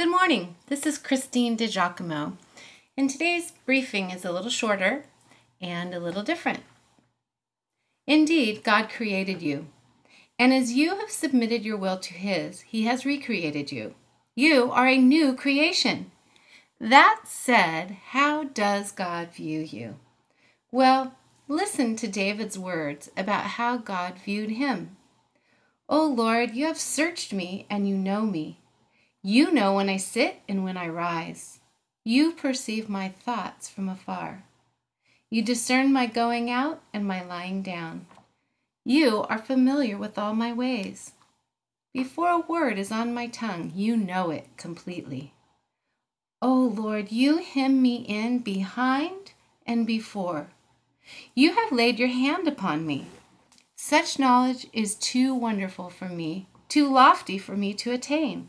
Good morning. This is Christine DiGiacomo, and today's briefing is a little shorter and a little different. Indeed, God created you, and as you have submitted your will to His, He has recreated you. You are a new creation. That said, how does God view you? Well, listen to David's words about how God viewed him. O Lord, you have searched me and you know me. You know when I sit and when I rise. You perceive my thoughts from afar. You discern my going out and my lying down. You are familiar with all my ways. Before a word is on my tongue, you know it completely. O Lord, you hem me in behind and before. You have laid your hand upon me. Such knowledge is too wonderful for me, too lofty for me to attain.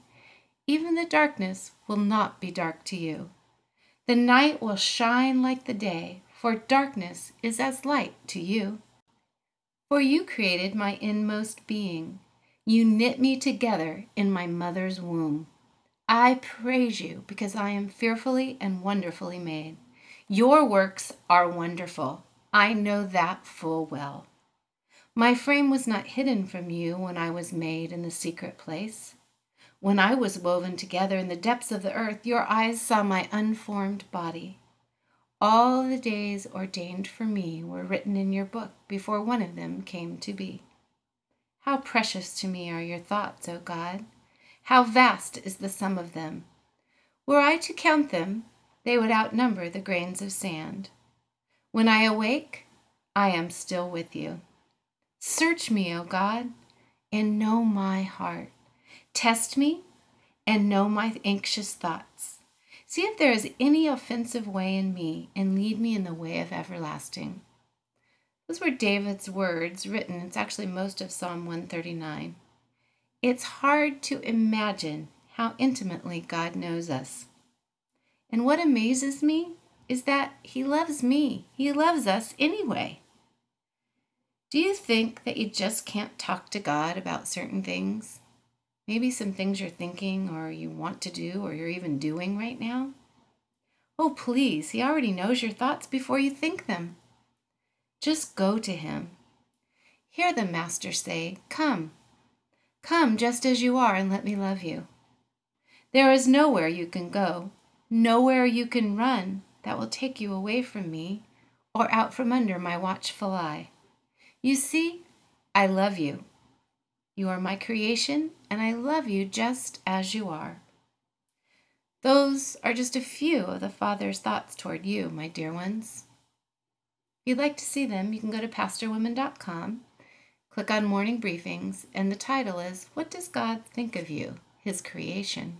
even the darkness will not be dark to you. The night will shine like the day, for darkness is as light to you. For you created my inmost being. You knit me together in my mother's womb. I praise you because I am fearfully and wonderfully made. Your works are wonderful. I know that full well. My frame was not hidden from you when I was made in the secret place. When I was woven together in the depths of the earth, your eyes saw my unformed body. All the days ordained for me were written in your book before one of them came to be. How precious to me are your thoughts, O God! How vast is the sum of them! Were I to count them, they would outnumber the grains of sand. When I awake, I am still with you. Search me, O God, and know my heart. Test me and know my anxious thoughts. See if there is any offensive way in me, and lead me in the way of everlasting. Those were David's words written. It's actually most of Psalm 139. It's hard to imagine how intimately God knows us. And what amazes me is that He loves me. He loves us anyway. Do you think that you just can't talk to God about certain things? Maybe some things you're thinking or you want to do or you're even doing right now. Oh, please, He already knows your thoughts before you think them. Just go to Him. Hear the Master say, Come, come just as you are, and let me love you. There is nowhere you can go, nowhere you can run that will take you away from me or out from under my watchful eye. You see, I love you. You are my creation, and I love you just as you are. Those are just a few of the Father's thoughts toward you, my dear ones. If you'd like to see them, you can go to pastorwomen.com, click on Morning Briefings, and the title is What Does God Think of You, His Creation?